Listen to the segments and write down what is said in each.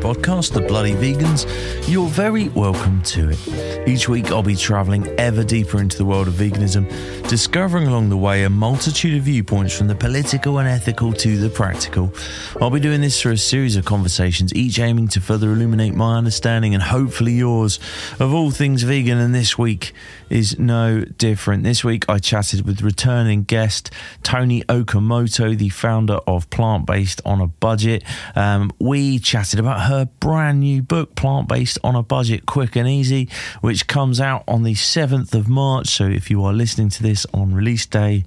podcast, The Bloody Vegans, you're very welcome to it. Each week, I'll be traveling ever deeper into the world of veganism, discovering along the way a multitude of viewpoints from the political and ethical to the practical. I'll be doing this through a series of conversations, each aiming to further illuminate my understanding and hopefully yours of all things vegan. And this week is no different. This week, I chatted with returning guest Toni Okamoto, the founder of Plant Based on a Budget. Um, we chatted about her brand new book, Plant Based on a Budget Quick and Easy, which comes out on the 7th of March. So if you are listening to this on release day,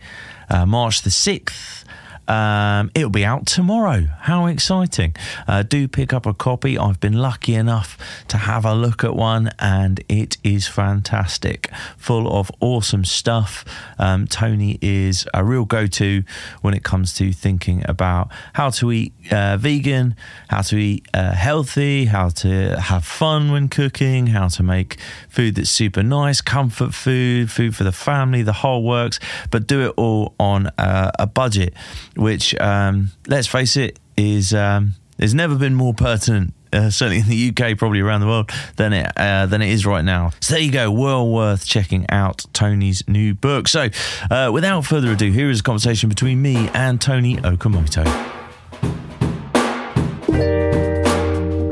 uh, March the 6th, um, it'll be out tomorrow. How exciting! Uh, do pick up a copy. I've been lucky enough to have a look at one, and it is fantastic, full of awesome stuff. Um, Toni is a real go to when it comes to thinking about how to eat uh, vegan, how to eat uh, healthy, how to have fun when cooking, how to make food that's super nice, comfort food, food for the family, the whole works, but do it all on uh, a budget which, um, let's face it, is um, has never been more pertinent. Uh, certainly in the UK, probably around the world, than it uh, than it is right now. So there you go, well worth checking out Toni's new book. So, uh, without further ado, here is a conversation between me and Toni Okamoto.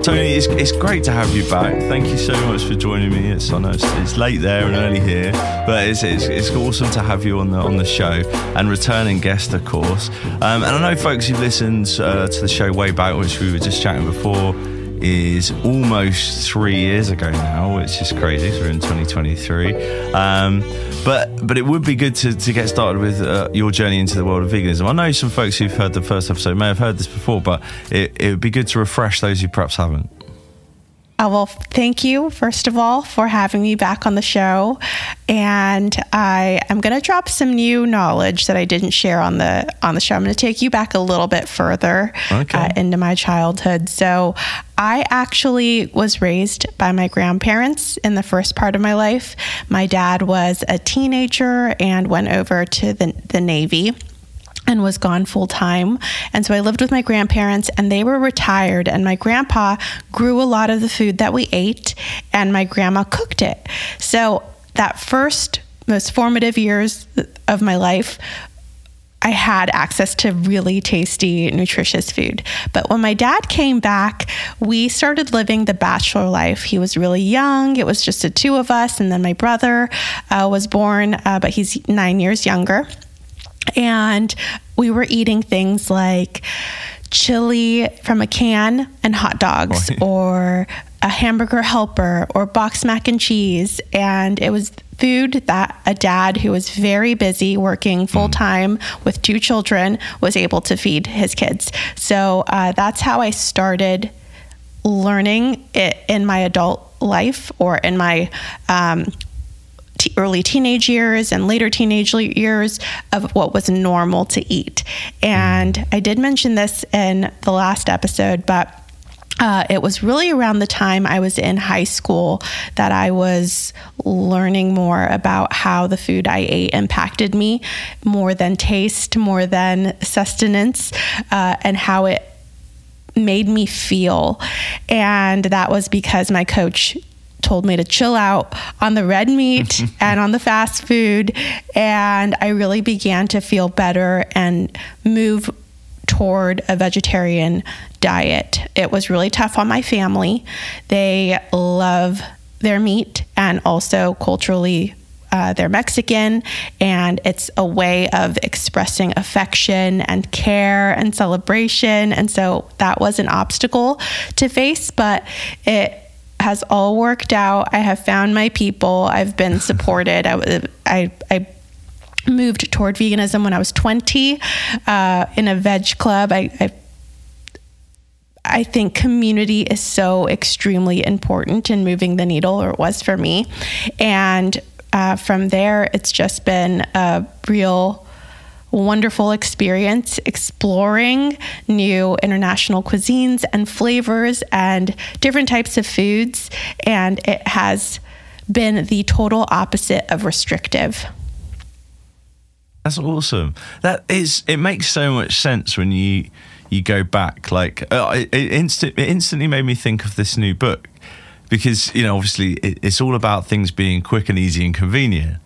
Toni, it's, it's great to have you back. Thank you so much for joining me. It's I it's, it's late there and early here, but it's, it's, it's awesome to have you on the on the show and returning guest, of course. Um, and I know folks who've listened uh, to the show way back, which we were just chatting before, is almost three years ago now, which is crazy. So we're in 2023. Um, but but it would be good to, to get started with uh, your journey into the world of veganism. I know some folks who've heard the first episode may have heard this before, but it, it would be good to refresh those who perhaps haven't. Uh, well, thank you, first of all, for having me back on the show. And I am going to drop some new knowledge that I didn't share on the on the show. I'm going to take you back a little bit further okay. uh, into my childhood. So, I actually was raised by my grandparents in the first part of my life. My dad was a teenager and went over to the, the Navy and was gone full time. And so I lived with my grandparents and they were retired. And my grandpa grew a lot of the food that we ate, and my grandma cooked it. So that first, most formative years of my life, I had access to really tasty, nutritious food. But when my dad came back, we started living the bachelor life. He was really young, it was just the two of us, and then my brother uh, was born, uh, but he's nine years younger. And we were eating things like chili from a can and hot dogs, or a hamburger helper, or box mac and cheese. And it was food that a dad who was very busy working full time mm. with two children was able to feed his kids. So uh, that's how I started learning it in my adult life or in my um, t- early teenage years and later teenage years of what was normal to eat. And I did mention this in the last episode, but uh, it was really around the time I was in high school that I was learning more about how the food I ate impacted me more than taste, more than sustenance, uh, and how it made me feel. And that was because my coach told me to chill out on the red meat and on the fast food. And I really began to feel better and move toward a vegetarian diet. It was really tough on my family. They love their meat and also culturally uh, they're Mexican, and it's a way of expressing affection and care and celebration. And so that was an obstacle to face, but it has all worked out. I have found my people. I've been supported. I, I, I moved toward veganism when I was 20 uh, in a veg club. I, I, I think community is so extremely important in moving the needle, or it was for me. And uh, from there, it's just been a real wonderful experience exploring new international cuisines and flavors and different types of foods. And it has been the total opposite of restrictive. That's awesome. That is, it makes so much sense when you you go back. Like uh, it, it, instant, it instantly made me think of this new book because you know obviously it, it's all about things being quick and easy and convenient,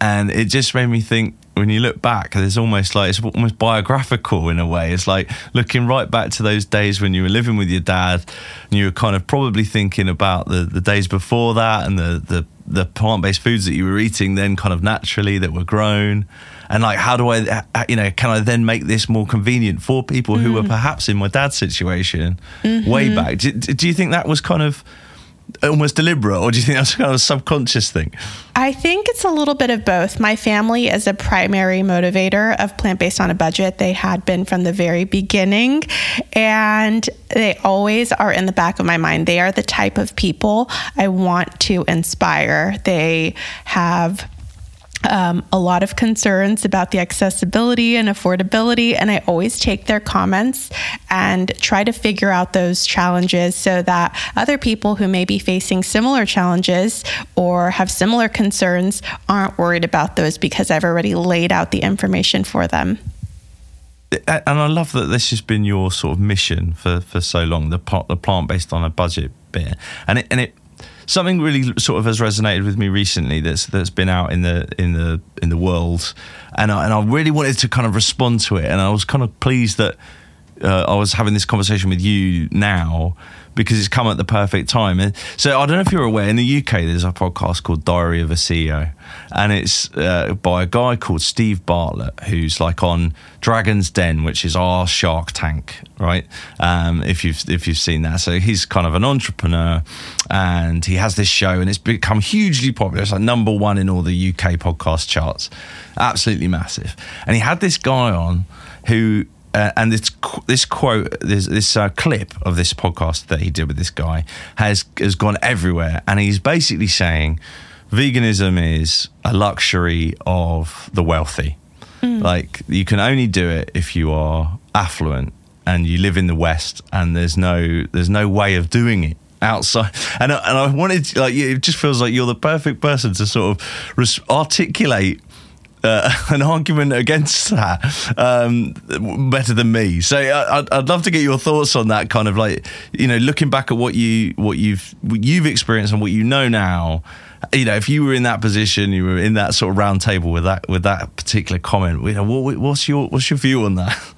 and it just made me think when you look back, there's almost like it's almost biographical in a way. It's like looking right back to those days when you were living with your dad, and you were kind of probably thinking about the, the days before that and the, the, the plant based foods that you were eating then kind of naturally that were grown. And like, how do I, you know, can I then make this more convenient for people mm. who were mm. perhaps in my dad's situation mm-hmm. way back? Do, do you think that was kind of almost deliberate, or do you think that's kind of a subconscious thing? I think it's a little bit of both. My family is a primary motivator of plant based on a budget. They had been from the very beginning, and they always are in the back of my mind. They are the type of people I want to inspire. They have um, a lot of concerns about the accessibility and affordability. And I always take their comments and try to figure out those challenges so that other people who may be facing similar challenges or have similar concerns aren't worried about those because I've already laid out the information for them. And I love that this has been your sort of mission for, for so long, the, the plant based on a budget bit. And it, and it something really sort of has resonated with me recently that's that's been out in the in the in the world, and I, and I really wanted to kind of respond to it, and I was kind of pleased that uh, I was having this conversation with you now because it's come at the perfect time. So I don't know if you're aware, in the UK, there's a podcast called Diary of a CEO, and it's uh, by a guy called Steve Bartlett, who's like on Dragon's Den, which is our Shark Tank, right? Um, if you've if you've seen that, so he's kind of an entrepreneur, and he has this show, and it's become hugely popular. It's like number one in all the UK podcast charts, absolutely massive. And he had this guy on who uh, and this this quote, this this uh, clip of this podcast that he did with this guy has has gone everywhere, and he's basically saying veganism is a luxury of the wealthy. Mm. Like you can only do it if you are affluent and you live in the West, and there's no there's no way of doing it outside and and I wanted like it just feels like you're the perfect person to sort of res- articulate uh, an argument against that um, better than me. So I, I'd, I'd love to get your thoughts on that kind of like you know looking back at what you what you've what you've experienced and what you know now. You know, if you were in that position, you were in that sort of round table with that with that particular comment. You know, what, what's your what's your view on that?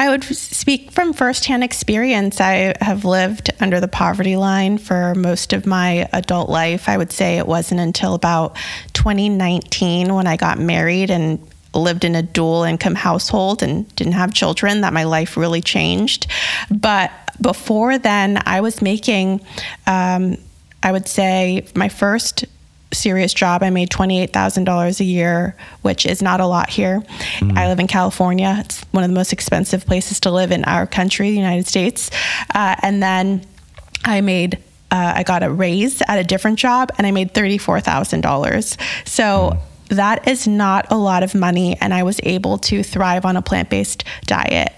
I would speak from firsthand experience. I have lived under the poverty line for most of my adult life. I would say it wasn't until about 2019 when I got married and lived in a dual income household and didn't have children that my life really changed. But before then, I was making, um, I would say, my first serious job. I made $28,000 a year, which is not a lot here. Mm. I live in California. It's one of the most expensive places to live in our country, the United States. Uh, and then I made uh, I got a raise at a different job and I made $34,000. So mm that is not a lot of money, and I was able to thrive on a plant based diet.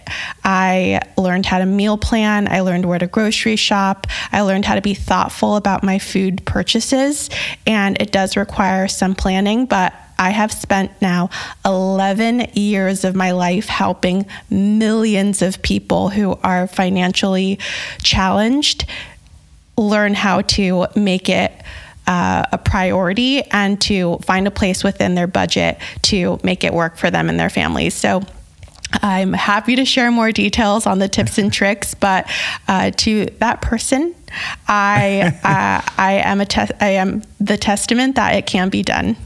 I learned how to meal plan, I learned where to grocery shop, I learned how to be thoughtful about my food purchases, and it does require some planning, but I have spent now 11 years of my life helping millions of people who are financially challenged learn how to make it uh, a priority and to find a place within their budget to make it work for them and their families. So I'm happy to share more details on the tips and tricks, but uh, to that person, I uh, I am a te- I am the testament that it can be done.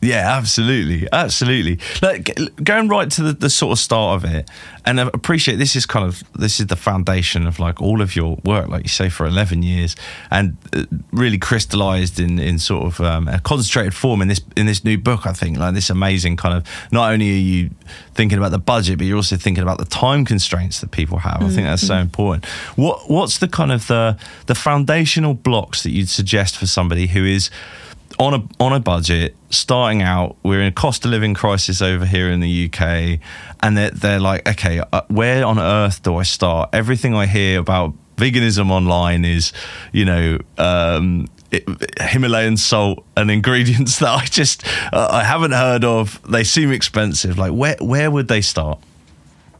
Yeah, absolutely, absolutely. Like going right to the, the sort of start of it, and I appreciate this is kind of this is the foundation of like all of your work, like you say, for eleven years, and uh, really crystallized in in sort of um, a concentrated form in this in this new book. I think like this amazing kind of not only are you thinking about the budget, but you're also thinking about the time constraints that people have. I think that's so mm-hmm. important. What what's the kind of the the foundational blocks that you'd suggest for somebody who is on a on a budget, starting out. We're in a cost of living crisis over here in the UK, and they're, they're like, okay, uh, where on earth do I start? Everything I hear about veganism online is, you know. Um, Himalayan salt and ingredients that I just uh, I haven't heard of. They seem expensive. Like where where would they start?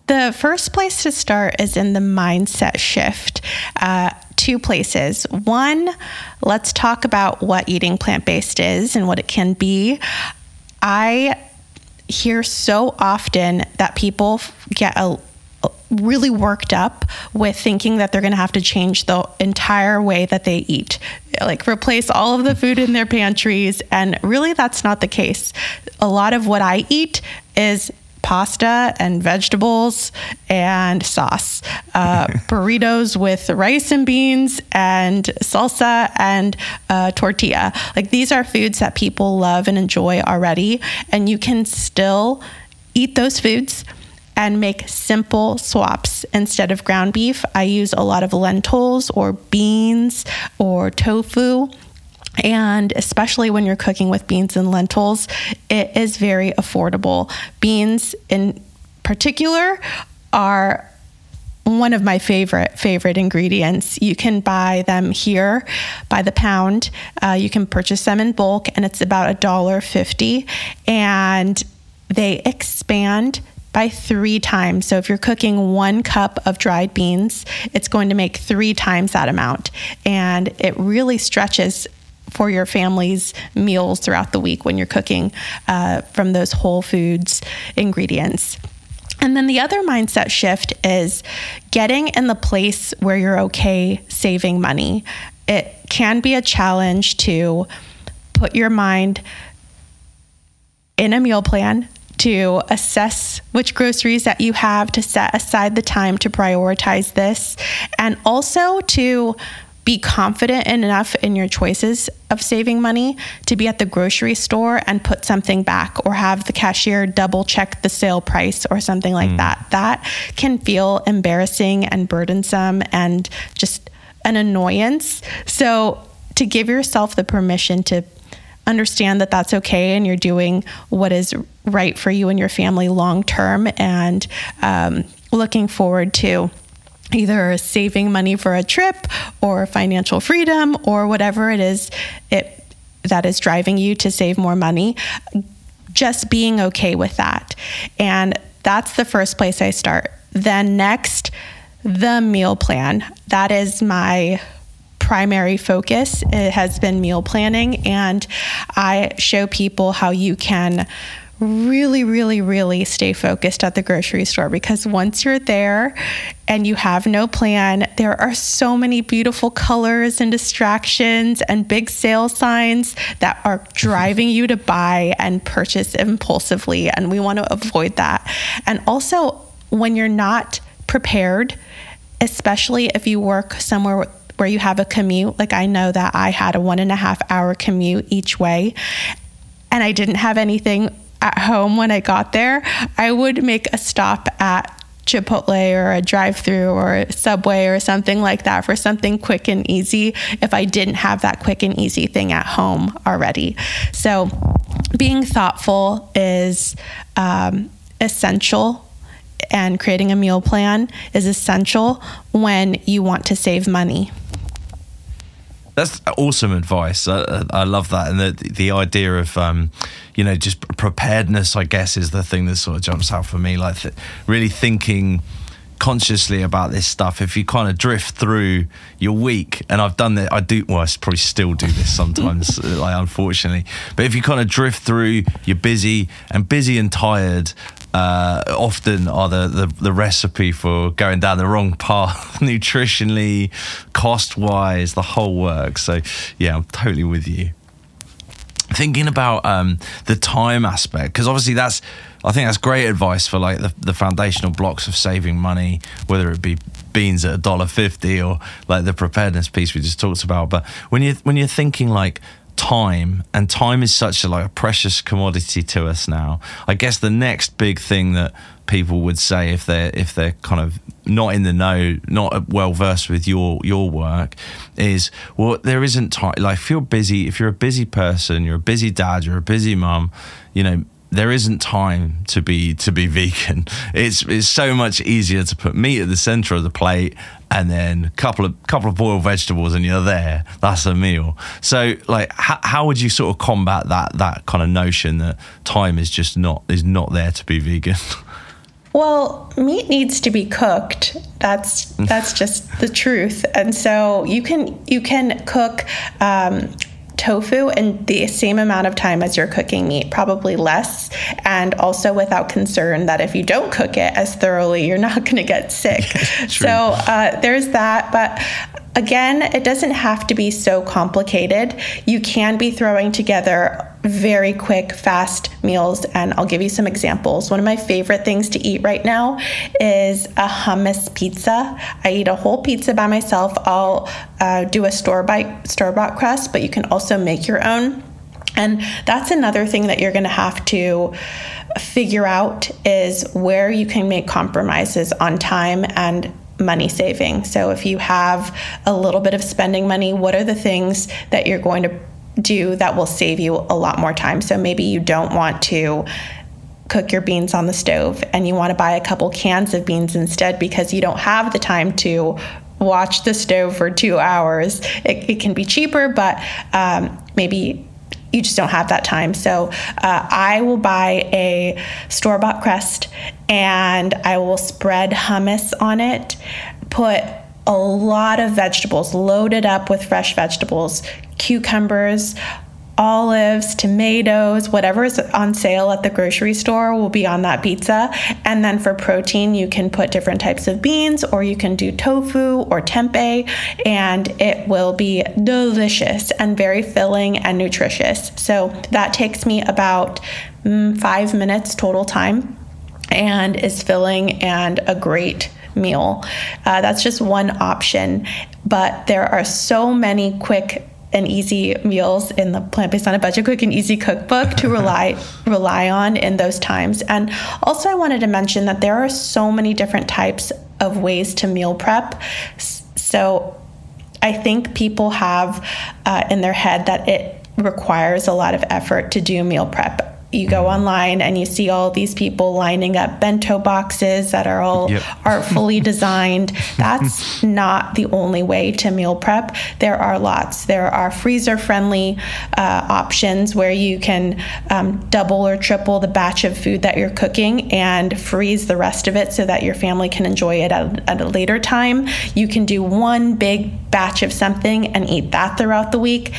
the first place to start is in the mindset shift. Uh, two places. One, let's talk about what eating plant based is and what it can be. I hear so often that people get a really worked up with thinking that they're going to have to change the entire way that they eat like replace all of the food in their pantries and really that's not the case a lot of what i eat is pasta and vegetables and sauce, uh, burritos with rice and beans and salsa and uh, tortilla. Like these are foods that people love and enjoy already, and you can still eat those foods and make simple swaps. Instead of ground beef, I use a lot of lentils or beans or tofu and especially when you're cooking with beans and lentils, it is very affordable. Beans, in particular, are one of my favorite favorite ingredients. You can buy them here by the pound. Uh, you can purchase them in bulk, and it's about a dollar fifty. And they expand by three times. So if you're cooking one cup of dried beans, it's going to make three times that amount, and it really stretches for your family's meals throughout the week when you're cooking uh, from those whole foods ingredients. And then the other mindset shift is getting in the place where you're okay saving money. It can be a challenge to put your mind in a meal plan to assess which groceries that you have to set aside the time to prioritize this and also to be confident enough in your choices of saving money to be at the grocery store and put something back or have the cashier double check the sale price or something like mm. that. That can feel embarrassing and burdensome and just an annoyance. So, to give yourself the permission to understand that that's okay and you're doing what is right for you and your family long term and um, looking forward to either saving money for a trip or financial freedom or whatever it is it that is driving you to save more money just being okay with that. And that's the first place i start. Then next the meal plan. That is my primary focus. It has been meal planning and i show people how you can really, really, really stay focused at the grocery store because once you're there and you have no plan, there are so many beautiful colors and distractions and big sale signs that are driving you to buy and purchase impulsively. And we want to avoid that. And also, when you're not prepared, especially if you work somewhere where you have a commute, like I know that I had a one and a half hour commute each way. And I didn't have anything at home when I got there, I would make a stop at Chipotle or a drive through or a Subway or something like that for something quick and easy if I didn't have that quick and easy thing at home already. So, being thoughtful is um, essential, and creating a meal plan is essential when you want to save money. That's awesome advice. I, I love that, and the the idea of um, you know just preparedness. I guess is the thing that sort of jumps out for me. Like th- really thinking consciously about this stuff if you kind of drift through your week and i've done that i do well i probably still do this sometimes like unfortunately but if you kind of drift through you're busy and busy and tired uh, often are the, the, the recipe for going down the wrong path nutritionally, cost wise, the whole work. So yeah, I'm totally with you. Thinking about um, the time aspect, because obviously that's I think that's great advice for like the, the foundational blocks of saving money, whether it be beans at a dollar fifty or like the preparedness piece we just talked about. But when you when you're thinking like time and time is such a like a precious commodity to us now. I guess the next big thing that people would say if they're if they're kind of not in the know not well versed with your your work is well there isn't time like if you're busy if you're a busy person you're a busy dad you're a busy mum you know there isn't time to be to be vegan. It's it's so much easier to put meat at the center of the plate and then a couple of couple of boiled vegetables and you're there. That's a meal. So like how, how would you sort of combat that that kind of notion that time is just not is not there to be vegan? Well, meat needs to be cooked. That's that's just the truth. And so you can you can cook um, tofu in the same amount of time as you're cooking meat, probably less, and also without concern that if you don't cook it as thoroughly, you're not going to get sick. so uh, there's that. But Again, it doesn't have to be so complicated. You can be throwing together very quick, fast meals, and I'll give you some examples. One of my favorite things to eat right now is a hummus pizza. I eat a whole pizza by myself. I'll uh, do a store bought store bought crust, but you can also make your own. And that's another thing that you're going to have to figure out is where you can make compromises on time and money saving. So if you have a little bit of spending money, what are the things that you're going to do that will save you a lot more time? So maybe you don't want to cook your beans on the stove and you want to buy a couple cans of beans instead because you don't have the time to watch the stove for two hours. It, it can be cheaper, but um, maybe you just don't have that time. So uh, I will buy a store bought crust and I will spread hummus on it, put a lot of vegetables, loaded up with fresh vegetables, cucumbers, olives, tomatoes, whatever is on sale at the grocery store will be on that pizza. And then for protein, you can put different types of beans or you can do tofu or tempeh, and it will be delicious and very filling and nutritious. So that takes me about mm, five minutes total time and is filling and a great meal. Uh, that's just one option, but there are so many quick and easy meals in the plant based on a budget quick and easy cookbook to rely rely on in those times. And also i wanted to mention that there are so many different types of ways to meal prep. So i think people have uh, in their head that it requires a lot of effort to do meal prep you go online and you see all these people lining up bento boxes that are all yep. artfully designed. That's not the only way to meal prep. There are lots. There are freezer friendly uh, options where you can um, double or triple the batch of food that you're cooking and freeze the rest of it so that your family can enjoy it at, at a later time. You can do one big batch of something and eat that throughout the week.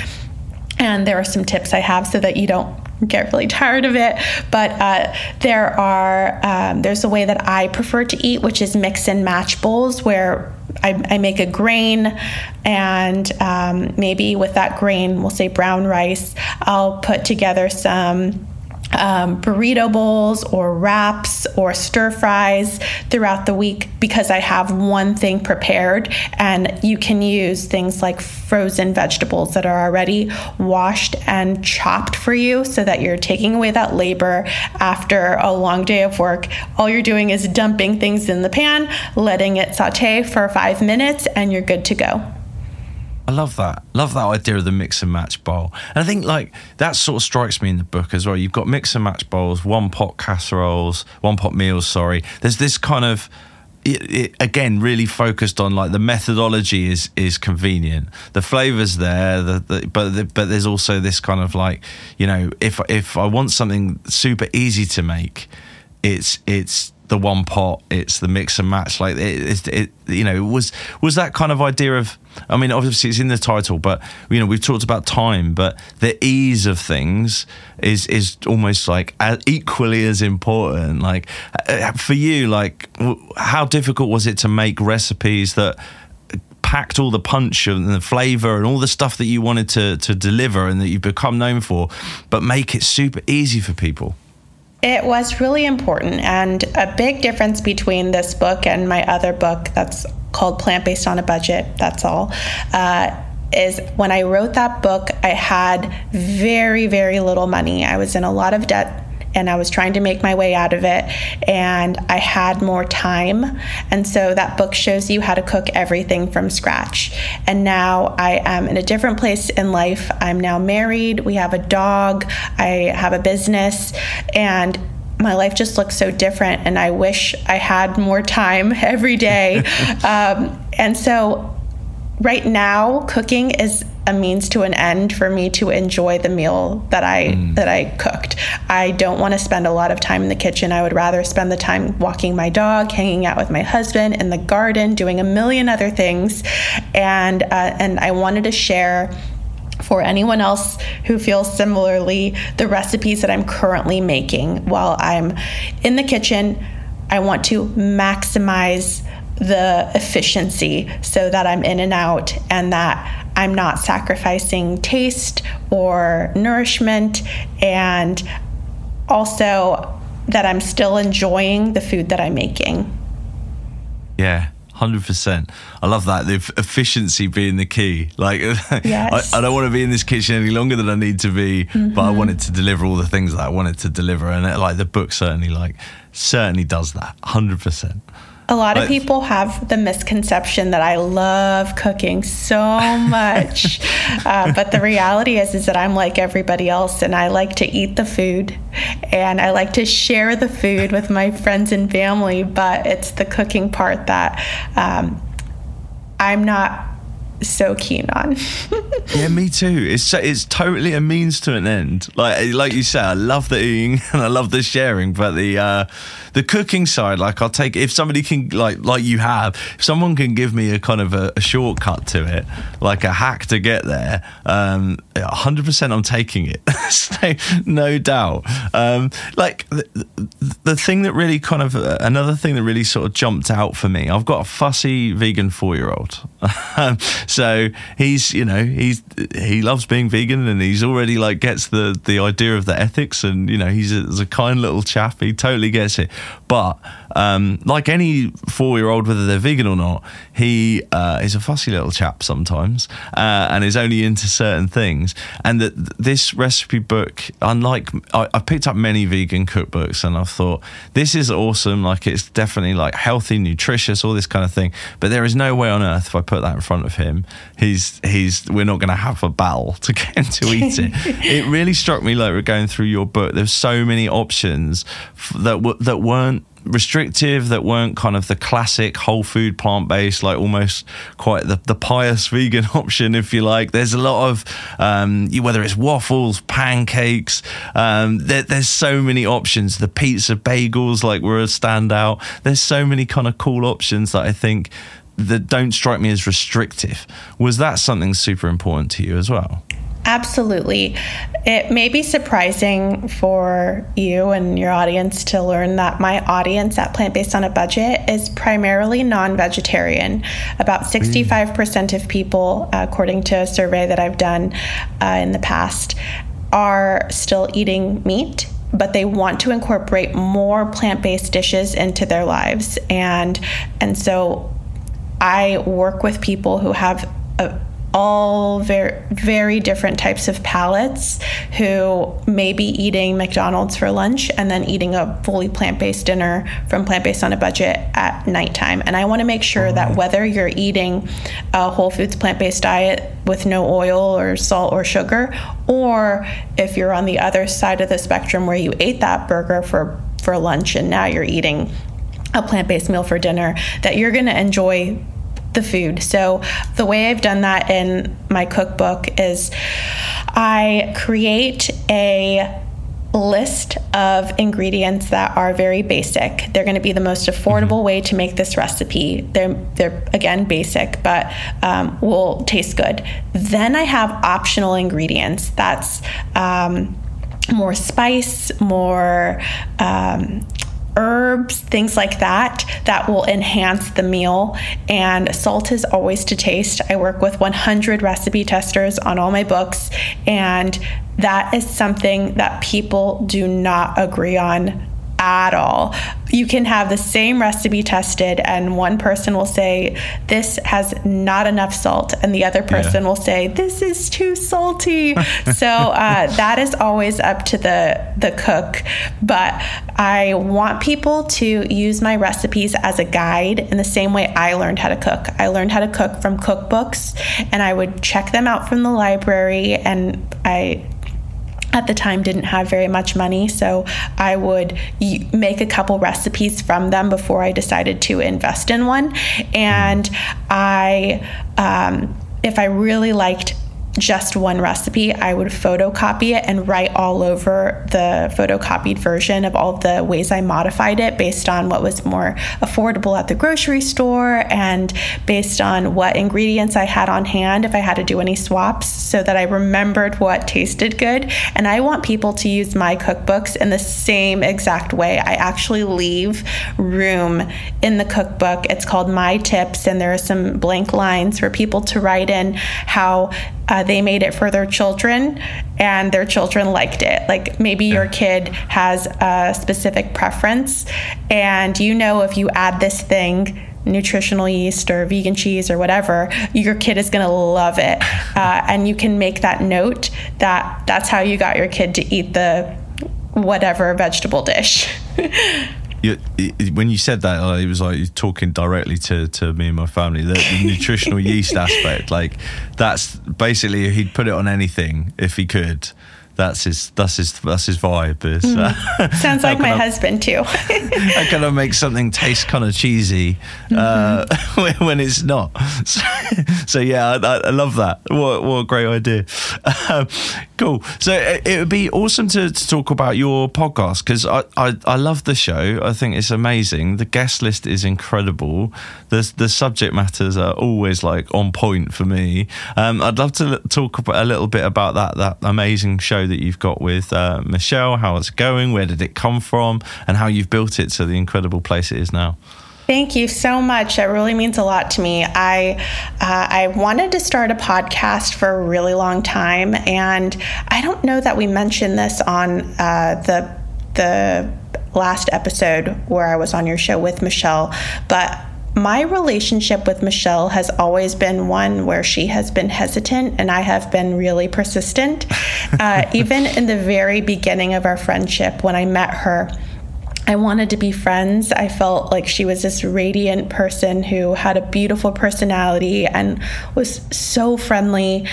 And there are some tips I have so that you don't get really tired of it. But uh, there are um, there's a way that I prefer to eat, which is mix and match bowls, where I, I make a grain, and um, maybe with that grain, we'll say brown rice, I'll put together some um, burrito bowls or wraps or stir fries throughout the week because I have one thing prepared. And you can use things like frozen vegetables that are already washed and chopped for you so that you're taking away that labor after a long day of work. All you're doing is dumping things in the pan, letting it saute for five minutes, and you're good to go. I love that. Love that idea of the mix and match bowl. And I think like that sort of strikes me in the book as well. You've got mix and match bowls, one pot casseroles, one pot meals, sorry. There's this kind of it, it, again really focused on like the methodology is is convenient the flavors there the, the, but the, but there's also this kind of like you know if if i want something super easy to make it's it's the one pot it's the mix and match like it, it, you know was was that kind of idea of I mean, obviously it's in the title, but you know we've talked about time, but the ease of things is is almost like equally as important. Like uh, for you, like how difficult was it to make recipes that packed all the punch and the flavor and all the stuff that you wanted to to deliver and that you've become known for, but make it super easy for people? It was really important, and a big difference between this book and my other book that's called Plant Based on a Budget, that's all, uh, is when I wrote that book, I had very, very little money. I was in a lot of debt and I was trying to make my way out of it, and I had more time. And so that book shows you how to cook everything from scratch. And now I am in a different place in life. I'm now married, we have a dog, I have a business, and my life just looks so different and I wish I had more time every day. um, and so right now cooking is a means to an end for me to enjoy the meal that I mm. that I cooked. I don't want to spend a lot of time in the kitchen. I would rather spend the time walking my dog, hanging out with my husband in the garden, doing a million other things, and uh, and I wanted to share for anyone else who feels similarly the recipes that I'm currently making while I'm in the kitchen. I want to maximize the efficiency so that I'm in and out and that I'm not sacrificing taste or nourishment and also that I'm still enjoying the food that I'm making. Yeah. Hundred percent. I love that. The efficiency being the key. Like, yes. I, I, don't want to be in this kitchen any longer than I need to be, mm-hmm. but I want it to deliver all the things that I wanted to deliver, and it, like the book certainly, like, certainly does that. Hundred percent. A lot of people have the misconception that I love cooking so much, uh, but the reality is is that I'm like everybody else, and I like to eat the food, and I like to share the food with my friends and family. But it's the cooking part that um, I'm not so keen on. yeah, me too. It's it's totally a means to an end. Like like you said, I love the eating and I love the sharing, but the uh, the cooking side, like I'll take if somebody can like like you have, if someone can give me a kind of a, a shortcut to it, like a hack to get there, um, 100% I'm taking it. no, doubt. Um, like the, the thing that really kind of uh, another thing that really sort of jumped out for me. I've got a fussy vegan four year old. so he's you know he's he loves being vegan and he's already like gets the the idea of the ethics and you know he's a, he's a kind little chap. He totally gets it. But um, like any four year old, whether they're vegan or not, he uh, is a fussy little chap sometimes uh, and is only into certain things. And that this recipe book, unlike I, have picked up many vegan cookbooks and I've thought this is awesome. Like it's definitely like healthy, nutritious, all this kind of thing. But there is no way on earth if I put that in front of him, he's he's we're not going to have a battle to get him to eat it. it really struck me like we're going through your book. There's so many options that w- that weren't restrictive that weren't kind of the classic whole food plant based like almost quite the, the pious vegan option if you like. There's a lot of um, whether it's waffles pancakes um, there, there's so many options. The pizza bagels like were a standout. There's so many kind of cool options that i think that don't strike me as restrictive. Was that something super important to you as well Absolutely. It may be surprising for you and your audience to learn that my audience at Plant Based on a Budget is primarily non vegetarian. About 65% of people, according to a survey that I've done uh, in the past, are still eating meat but they want to incorporate more plant-based dishes into their lives and and so I work with people who have a all very very different types of palates who may be eating McDonald's for lunch and then eating a fully plant-based dinner from plant-based on a budget at nighttime. And I want to make sure that whether you're eating a whole foods plant-based diet with no oil or salt or sugar, or if you're on the other side of the spectrum where you ate that burger for for lunch and now you're eating a plant-based meal for dinner, that you're going to enjoy the food. So, the way I've done that in my cookbook is I create a list of ingredients that are very basic. They're going to be the most affordable mm-hmm. way to make this recipe. They're they're again basic, but um, will taste good. Then I have optional ingredients. That's um, more spice, more um, herbs, things like that, that will enhance the meal. And salt is always to taste. I work with 100 recipe testers on all my books, and that is something that people do not agree on at all. You can have the same recipe tested, and one person will say, This has not enough salt, and the other person yeah. will say, This is too salty. so uh, that is always up to the, the cook. But I want people to use my recipes as a guide in the same way I learned how to cook. I learned how to cook from cookbooks, and I would check them out from the library, and I at the time didn't have very much money so i would make a couple recipes from them before i decided to invest in one. And i um, if i really liked just one recipe, I would photocopy it and write all over the photocopied version of all the ways I modified it based on what was more affordable at the grocery store and based on what ingredients I had on hand if I had to do any swaps so that I remembered what tasted good. And I want people to use my cookbooks in the same exact way. I actually leave room in the cookbook. It's called My Tips, and there are some blank lines for people to write in how uh, they made it for their children and their children liked it. Like maybe your kid has a specific preference, and you know if you add this thing, nutritional yeast or vegan cheese or whatever, your kid is going to love it. Uh, and you can make that note that that's how you got your kid to eat the whatever vegetable dish. you, when you said that, uh, it was like you're talking directly to, to me and my family. The, the nutritional yeast aspect, like that's basically he'd put it on anything if he could that's his that's his that's his vibe. Is mm. uh, sounds like my I, husband too. I kind of make something taste kind of cheesy uh, mm-hmm. when, when, it's not. So, so yeah, I, I, love that. What what a great idea. Um, cool. So it, it, would be awesome to, to talk about your podcast because I, I I love the show. I think it's amazing. The guest list is incredible. The the subject matters are always like on point for me. Um, I'd love to talk a little bit about that that amazing show that you've got with uh, Michelle. How it's going? Where did it come from? And how you've built it to the incredible place it is now. Thank you so much. That really means a lot to me. I uh, I wanted to start a podcast for a really long time, and I don't know that we mentioned this on uh, the the last episode where I was on your show with Michelle, but my relationship with Michelle has always been one where she has been hesitant and I have been really persistent. Uh, even in the very beginning of our friendship, when I met her, I wanted to be friends. I felt like she was this radiant person who had a beautiful personality and was so friendly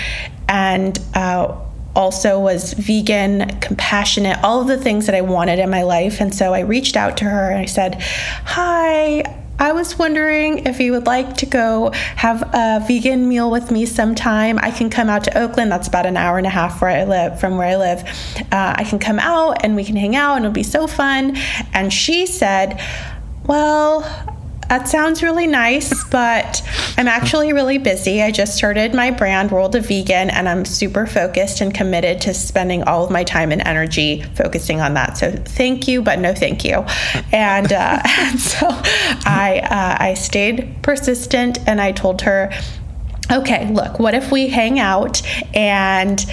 and uh, also was vegan, compassionate, all of the things that I wanted in my life. And so I reached out to her and I said, Hi, I was wondering if you would like to go have a vegan meal with me sometime. I can come out to Oakland. That's about an hour and a half where I live from where I live. Uh, I can come out and we can hang out and it'll be so fun. And she said, Well, that sounds really nice, but I'm actually really busy. I just started my brand, World of Vegan, and I'm super focused and committed to spending all of my time and energy focusing on that. So thank you, but no thank you. And, uh, and so I, uh, I stayed persistent and I told her, okay, look, what if we hang out and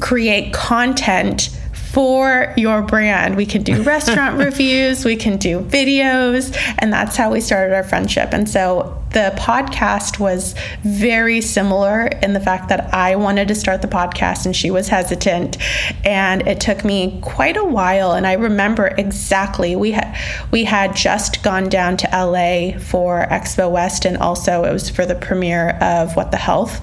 create content? For your brand. We can do restaurant reviews, we can do videos, and that's how we started our friendship. And so the podcast was very similar in the fact that I wanted to start the podcast and she was hesitant and it took me quite a while and I remember exactly we had we had just gone down to LA for Expo West and also it was for the premiere of What the Health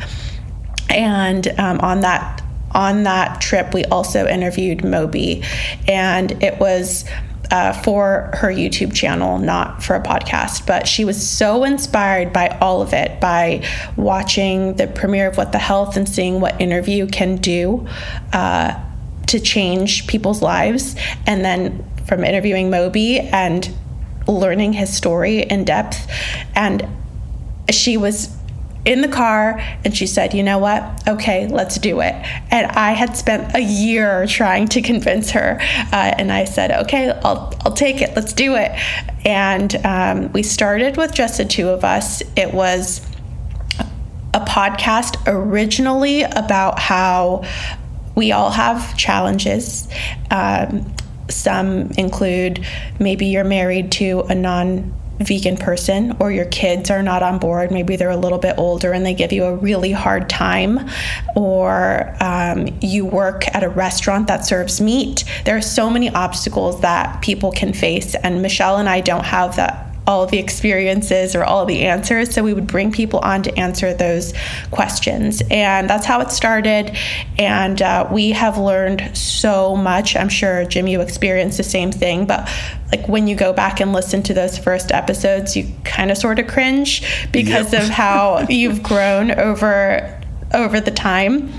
and um, on that on that trip, we also interviewed Moby, and it was uh, for her YouTube channel, not for a podcast. But she was so inspired by all of it, by watching the premiere of What the Health and seeing what interview can do uh, to change people's lives, and then from interviewing Moby and learning his story in depth. And she was in the car and she said, You know what? Okay, let's do it. And I had spent a year trying to convince her. Uh, and I said, Okay, I'll, I'll take it. Let's do it. And um, we started with just the two of us. It was a podcast originally about how we all have challenges. Um, some include maybe you're married to a non vegan person or your kids are not on board, maybe they're a little bit older and they give you a really hard time, or um, you work at a restaurant that serves meat. There are so many obstacles that people can face, and Michelle and I don't have that all the experiences or all the answers. So we would bring people on to answer those questions. And that's how it started. And uh, we have learned so much. I'm sure, Jim, you experienced the same thing. But like when you go back and listen to those first episodes, you kind of sort of cringe because yep. of how you've grown over over the time.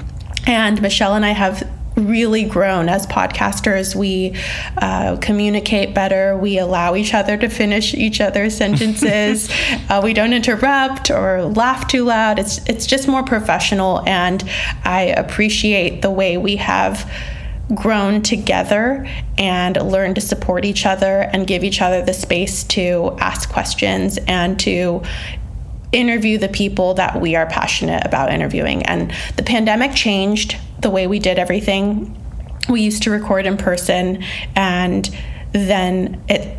And Michelle and I have really grown as podcasters. We uh, communicate better. We allow each other to finish each other's sentences. uh, we don't interrupt or laugh too loud. It's it's just more professional, and I appreciate the way we have grown together and learned to support each other and give each other the space to ask questions and to interview the people that we are passionate about interviewing. And the pandemic changed the way we did everything. We used to record in person, and then it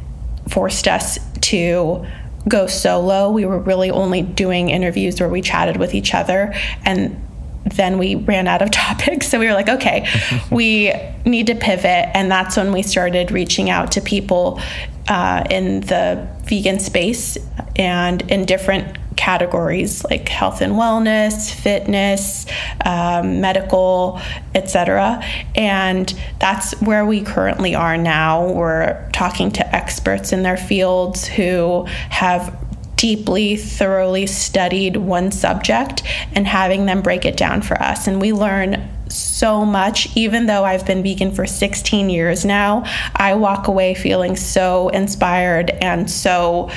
forced us to go solo. We were really only doing interviews where we chatted with each other. And then we ran out of topics. So we were like, okay, we need to pivot. And that's when we started reaching out to people uh, in the vegan space and in different categories like health and wellness, fitness, um, medical, etc. And that's where we currently are now. We're talking to experts in their fields who have deeply, thoroughly studied one subject and having them break it down for us. And we learn so much. Even though I've been vegan for 16 years now, I walk away feeling so inspired and so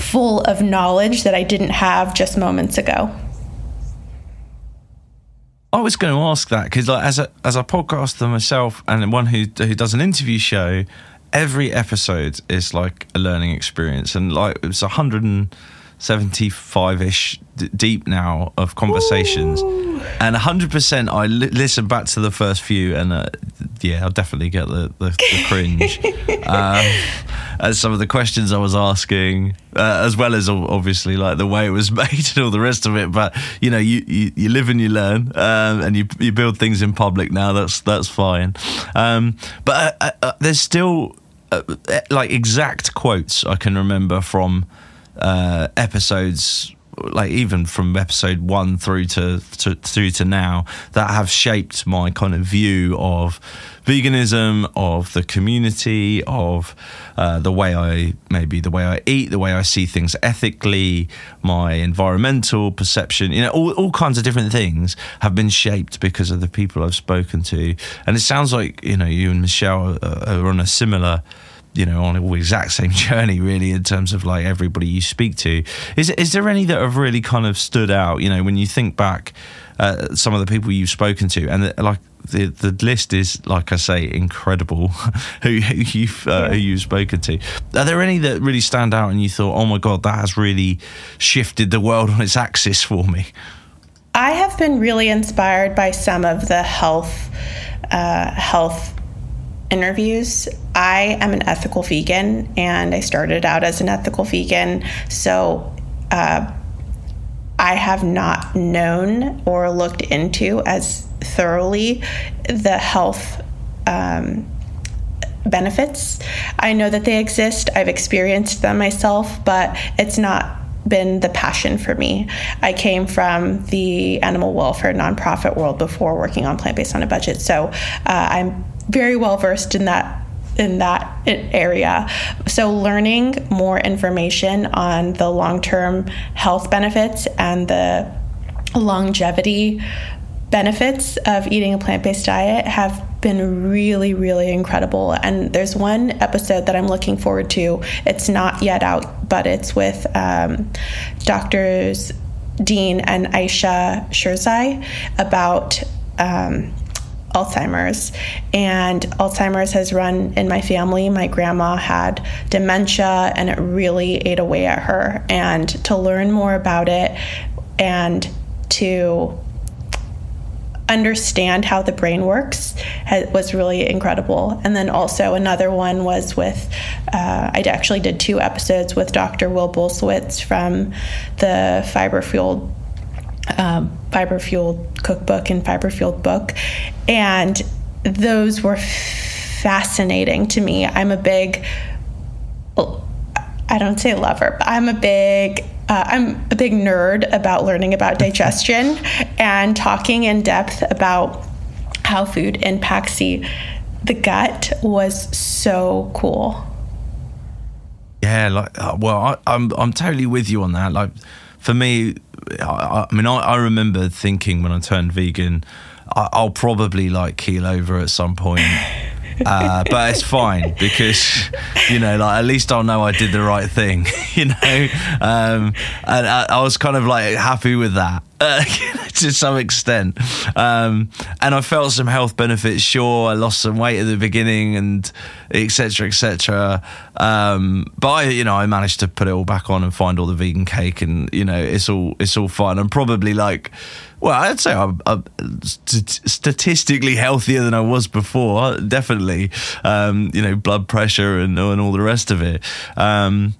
full of knowledge that I didn't have just moments ago. I was going to ask that because, like, as a as a podcaster myself and one who who does an interview show, every episode is like a learning experience, and like it's a hundred and seventy five ish d- deep now of conversations, Ooh. and hundred percent I li- listen back to the first few, and uh, yeah, I'll definitely get the the, the cringe. um, as some of the questions I was asking, uh, as well as obviously like the way it was made and all the rest of it. But you know, you you, you live and you learn, um, and you you build things in public now. That's that's fine. Um, but uh, uh, there's still uh, like exact quotes I can remember from uh, episodes like even from episode one through to, to, through to now that have shaped my kind of view of veganism, of the community, of uh, the way I maybe the way I eat, the way I see things ethically, my environmental perception. You know, all all kinds of different things have been shaped because of the people I've spoken to, and it sounds like you know you and Michelle are, are on a similar you know on the exact same journey really in terms of like everybody you speak to. Is is there any that have really kind of stood out? You know when you think back uh, some of the people you've spoken to and the, like the the list is like I say incredible who, who you've uh, yeah. who you've spoken to. Are there any that really stand out and you thought oh my god that has really shifted the world on its axis for me I have been really inspired by some of the health uh, health interviews. I am an ethical vegan and I started out as an ethical vegan. So uh, I have not known or looked into as thoroughly the health um, benefits. I know that they exist, I've experienced them myself, but it's not been the passion for me. I came from the animal welfare nonprofit world before working on plant based on a budget. So uh, I'm very well versed in that in that area. So, learning more information on the long term health benefits and the longevity benefits of eating a plant based diet have been really, really incredible. And there's one episode that I'm looking forward to. It's not yet out, but it's with um, doctors Dean and Ayesha Sherzai about. Um, Alzheimer's. And Alzheimer's has run in my family. My grandma had dementia, and it really ate away at her. And to learn more about it and to understand how the brain works was really incredible. And then also another one was with, uh, I actually did two episodes with Dr. Will Bulsiewicz from the Fiber Fueled um, fiber fueled cookbook and fiber fueled book. And those were fascinating to me. I'm a big, I don't say lover, but I'm a big uh, I'm a big nerd about learning about digestion and talking in depth about how food impacts the the gut was so cool. Yeah, like uh, well, I, I'm I'm totally with you on that. Like for me, I, I mean, I, I remember thinking when I turned vegan, I, I'll probably like keel over at some point. Uh, but it's fine because you know, like at least I'll know I did the right thing, you know. Um, and I, I, was kind of like happy with that uh, to some extent, um, and I felt some health benefits. Sure, I lost some weight at the beginning, and etc. etc. Um, but I, you know, I managed to put it all back on and find all the vegan cake, and you know, it's all it's all fine. I'm probably like well, I'd say I'm, I'm st- statistically healthier than I was before. Definitely, um, you know, blood pressure and, and all the rest of it. Um,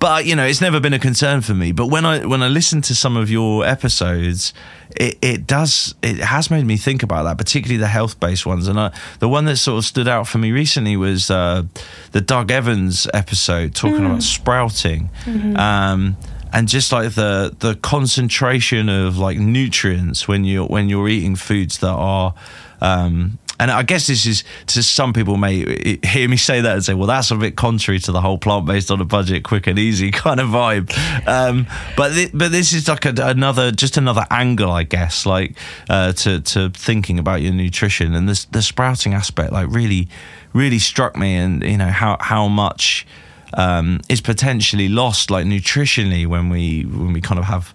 but you know, it's never been a concern for me. But when I when I listen to some of your episodes, it, it does it has made me think about that, particularly the health based ones. And I, the one that sort of stood out for me recently was uh, the Doug Evans episode talking mm. about sprouting. Mm-hmm. Um, and just like the the concentration of like nutrients when you when you're eating foods that are um, and I guess this is to some people may hear me say that and say, well, that's a bit contrary to the whole plant based on a budget, quick and easy kind of vibe. Um, but th- but this is like a, another just another angle, I guess, like uh, to to thinking about your nutrition and this the sprouting aspect, like really really struck me, and you know how how much um, is potentially lost, like nutritionally, when we when we kind of have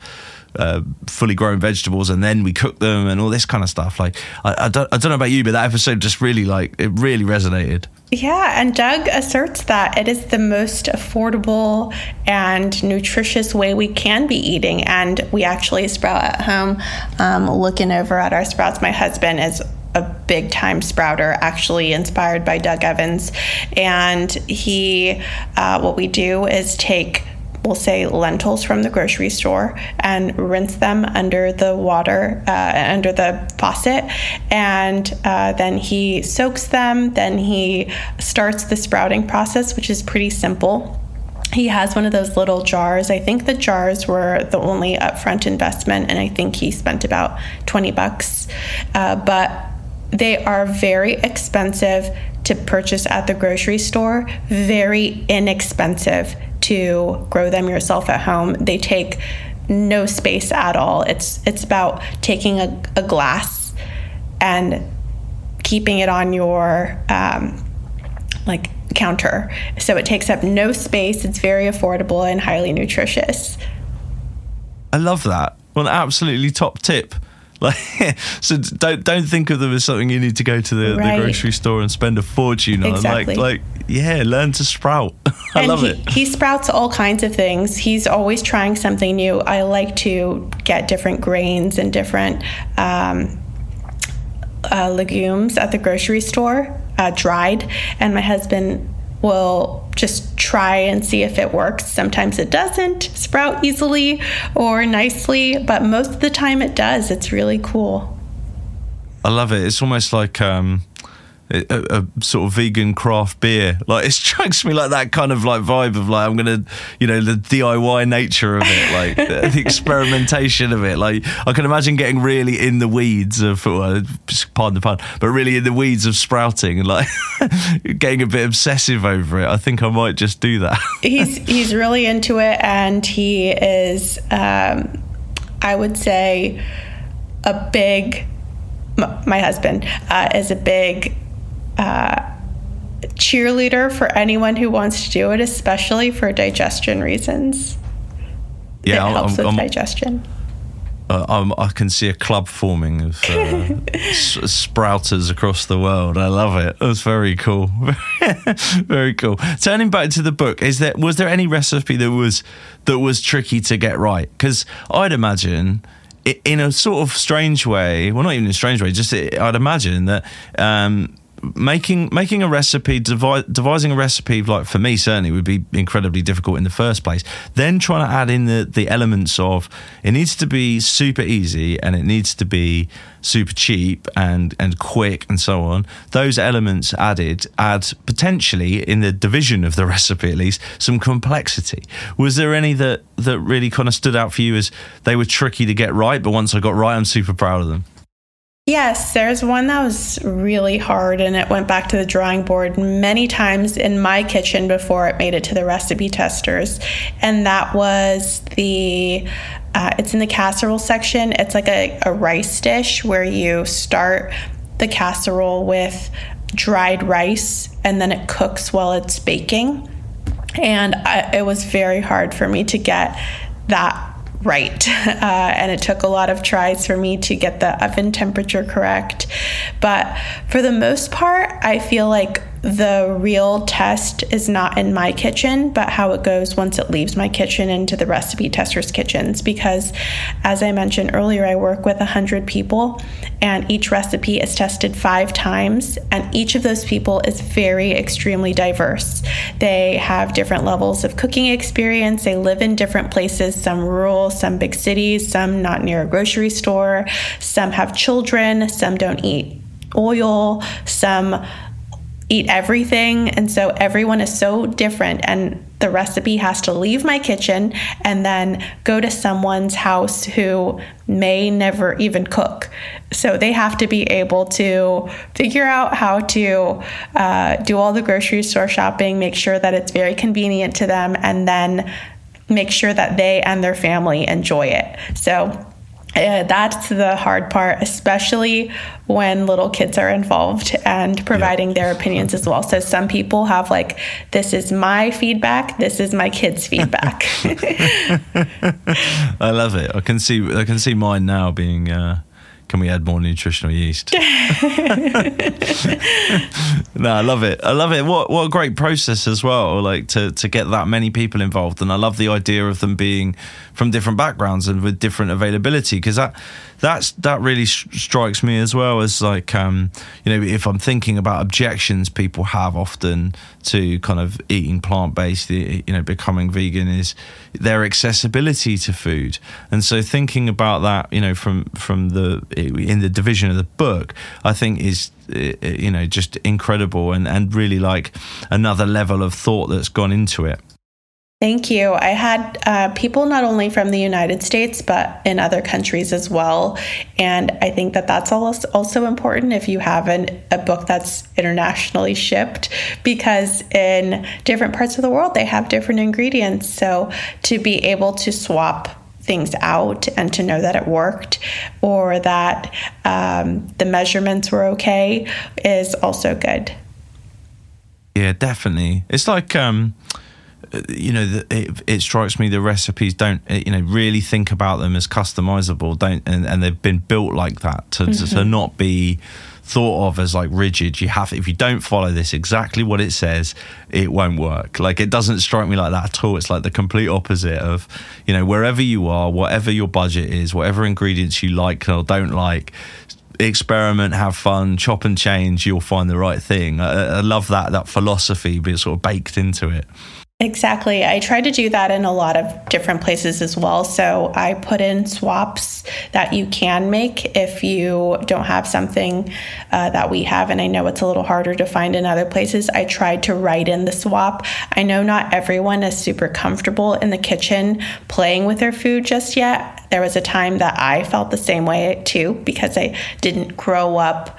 uh, fully grown vegetables and then we cook them and all this kind of stuff. Like I, I, don't I don't know about you, but that episode just really like it really resonated. Yeah, and Doug asserts that it is the most affordable and nutritious way we can be eating. And we actually sprout at home. Um, looking over at our sprouts, my husband is a big time sprouter, actually inspired by Doug Evans. And he, uh, what we do is take we'll say lentils from the grocery store and rinse them under the water, uh, under the faucet. And uh, then he soaks them. Then he starts the sprouting process, which is pretty simple. He has one of those little jars. I think the jars were the only upfront investment, and I think he spent about 20 bucks. Uh, but they are very expensive to purchase at the grocery store, very inexpensive to grow them yourself at home. They take no space at all. It's it's about taking a, a glass and keeping it on your um, like counter. So it takes up no space. It's very affordable and highly nutritious. I love that. Well, absolutely top tip. Like, so don't don't think of them as something you need to go to the, right. the grocery store and spend a fortune on. Exactly. Like, like yeah, learn to sprout. I and love he, it. He sprouts all kinds of things. He's always trying something new. I like to get different grains and different um, uh, legumes at the grocery store, uh, dried, and my husband will just try and see if it works. Sometimes it doesn't sprout easily or nicely, but most of the time it does. It's really cool. I love it. It's almost like um, a, a, sort of vegan craft beer. Like it strikes me like that kind of like vibe of like I'm gonna, you know, the DIY nature of it, like the, the, experimentation of it. Like I can imagine getting really in the weeds of, well, pardon the pun, but really in the weeds of sprouting and like getting a bit obsessive over it. I think I might just do that. he's he's really into it, and he is, um, I would say, a big. My husband uh, is a big uh, cheerleader for anyone who wants to do it, especially for digestion reasons. Yeah, it helps I'm, with I'm, digestion. Uh, i can see a club forming of uh, sprouters across the world. I love it. It was very cool, very cool. Turning back to the book, is there was there any recipe that was that was tricky to get right? Because I'd imagine in a sort of strange way, well, not even a strange way, just I'd imagine that um, making making a recipe, devi- devising a recipe, like for me certainly would be incredibly difficult in the first place. Then trying to add in the the elements of it needs to be super easy and it needs to be super cheap and and quick and so on. Those elements added add potentially in the division of the recipe at least some complexity. Was there any that that really kind of stood out for you as they were tricky to get right, but once I got right, I'm super proud of them. Yes, there's one that was really hard and it went back to the drawing board many times in my kitchen before it made it to the recipe testers. And that was the, uh, it's in the casserole section. It's like a, a rice dish where you start the casserole with dried rice and then it cooks while it's baking. And I, it was very hard for me to get that right. Uh, and it took a lot of tries for me to get the oven temperature correct. But for the most part, I feel like the real test is not in my kitchen, but how it goes once it leaves my kitchen into the recipe testers' kitchens. Because, as I mentioned earlier, I work with 100 people, and each recipe is tested five times, and each of those people is very extremely diverse. They have different levels of cooking experience, they live in different places, some rural, some big cities, some not near a grocery store, some have children, some don't eat oil, some eat everything. And so everyone is so different. And the recipe has to leave my kitchen and then go to someone's house who may never even cook. So they have to be able to figure out how to uh, do all the grocery store shopping, make sure that it's very convenient to them, and then make sure that they and their family enjoy it. So uh, that's the hard part, especially when little kids are involved and providing their opinions as well. So some people have like, this is my feedback, this is my kids' feedback. I love it. I can see I can see mine now being uh, can we add more nutritional yeast? no, I love it. I love it. What what a great process as well. Like to to get that many people involved, and I love the idea of them being from different backgrounds and with different availability because that that's that really sh- strikes me as well as like um, you know if I'm thinking about objections people have often to kind of eating plant based, you know, becoming vegan is their accessibility to food, and so thinking about that, you know, from from the in the division of the book, I think is you know just incredible and and really like another level of thought that's gone into it. Thank you. I had uh, people not only from the United States, but in other countries as well. And I think that that's also important if you have an, a book that's internationally shipped, because in different parts of the world, they have different ingredients. So to be able to swap things out and to know that it worked or that um, the measurements were okay is also good. Yeah, definitely. It's like, um, you know, the, it, it, strikes me the recipes don't, eh, you know, really think about them as customizable, don't, and, and they've been built like that to, mm-hmm. to, to not be thought of as like rigid. You have, if you don't follow this exactly what it says, it won't work. Like it doesn't strike me like that at all. It's like the complete opposite of, you know, wherever you are, whatever your budget is, whatever ingredients you like or don't like, experiment, have fun, chop and change. You'll find the right thing. I, I love that that philosophy being sort of baked into it. Exactly. I try to do that in a lot of different places as well. So I put in swaps that you can make if you don't have something uh, that we have. And I know it's a little harder to find in other places. I tried to write in the swap. I know not everyone is super comfortable in the kitchen playing with their food just yet. There was a time that I felt the same way too because I didn't grow up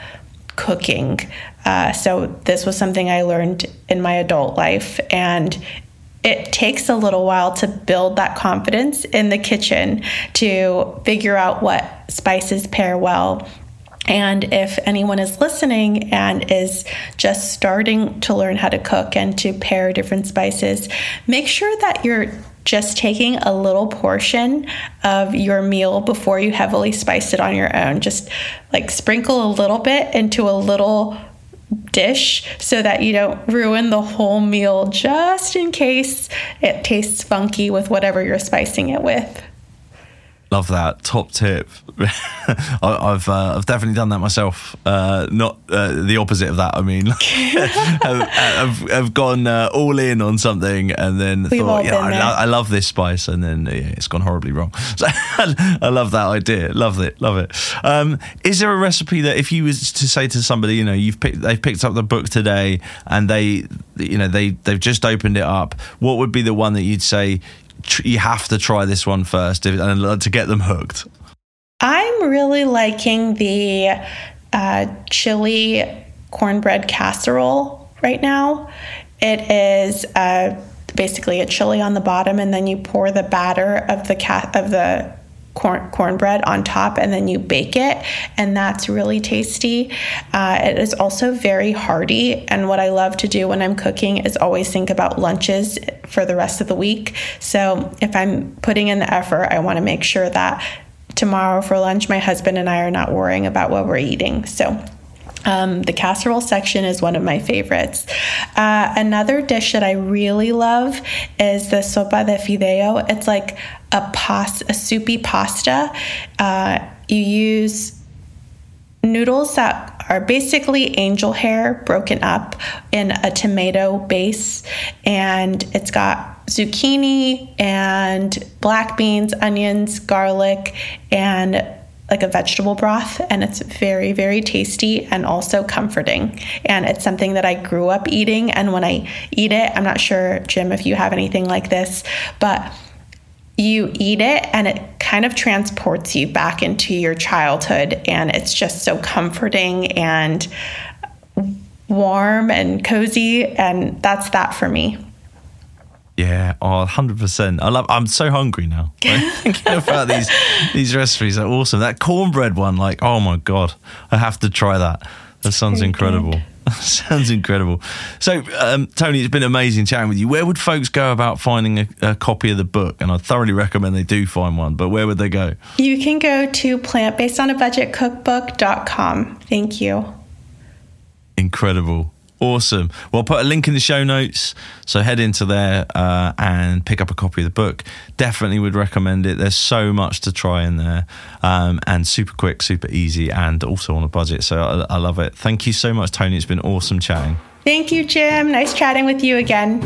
cooking. Uh, so this was something I learned in my adult life, and it takes a little while to build that confidence in the kitchen to figure out what spices pair well. And if anyone is listening and is just starting to learn how to cook and to pair different spices, make sure that you're just taking a little portion of your meal before you heavily spice it on your own. Just like sprinkle a little bit into a little dish so that you don't ruin the whole meal just in case it tastes funky with whatever you're spicing it with. Love that top tip. I, have uh, I've definitely done that myself. Uh, not uh, the opposite of that. I mean, I've, I've, I've, gone uh, all in on something and then We've thought, yeah, I, lo- I, love this spice, and then yeah, it's gone horribly wrong. So I love that idea. Love it. Love it. Um, is there a recipe that if you was to say to somebody, you know, you've picked, they've picked up the book today and they, you know, they they've just opened it up. What would be the one that you'd say? You have to try this one first and to get them hooked? I'm really liking the uh, chili cornbread casserole right now. It is uh, basically a chili on the bottom, and then you pour the batter of the ca- of the corn cornbread on top and then you bake it and that's really tasty. Uh, it is also very hearty and what i love to do when i'm cooking is always think about lunches for the rest of the week. So if i'm putting in the effort i want to make sure that tomorrow for lunch my husband and i are not worrying about what we're eating. So um, the casserole section is one of my favorites. Uh, another dish that I really love is the sopa de fideo. It's like a pasta, a soupy pasta. Uh, you use noodles that are basically angel hair broken up in a tomato base, and it's got zucchini and black beans, onions, garlic, and like a vegetable broth and it's very very tasty and also comforting. And it's something that i grew up eating and when i eat it i'm not sure jim if you have anything like this but you eat it and it kind of transports you back into your childhood and it's just so comforting and warm and cozy and that's that for me yeah, oh, 100%. I love I'm so hungry now. Like, thinking about these these recipes are awesome. That cornbread one like, oh my god. I have to try that. That sounds Very incredible. Good. sounds incredible. So, um, Toni, it's been amazing chatting with you. Where would folks go about finding a, a, copy of the book? And I thoroughly recommend they do find one, but where would they go? You can go to plantbasedonabudgetcookbook.com. Thank you. Incredible. Awesome. Well, I'll put a link in the show notes. So head into there uh, and pick up a copy of the book. Definitely would recommend it. There's so much to try in there um, and super quick, super easy, and also on a budget. So I, I love it. Thank you so much, Toni. It's been awesome chatting. Thank you, Jim. Nice chatting with you again.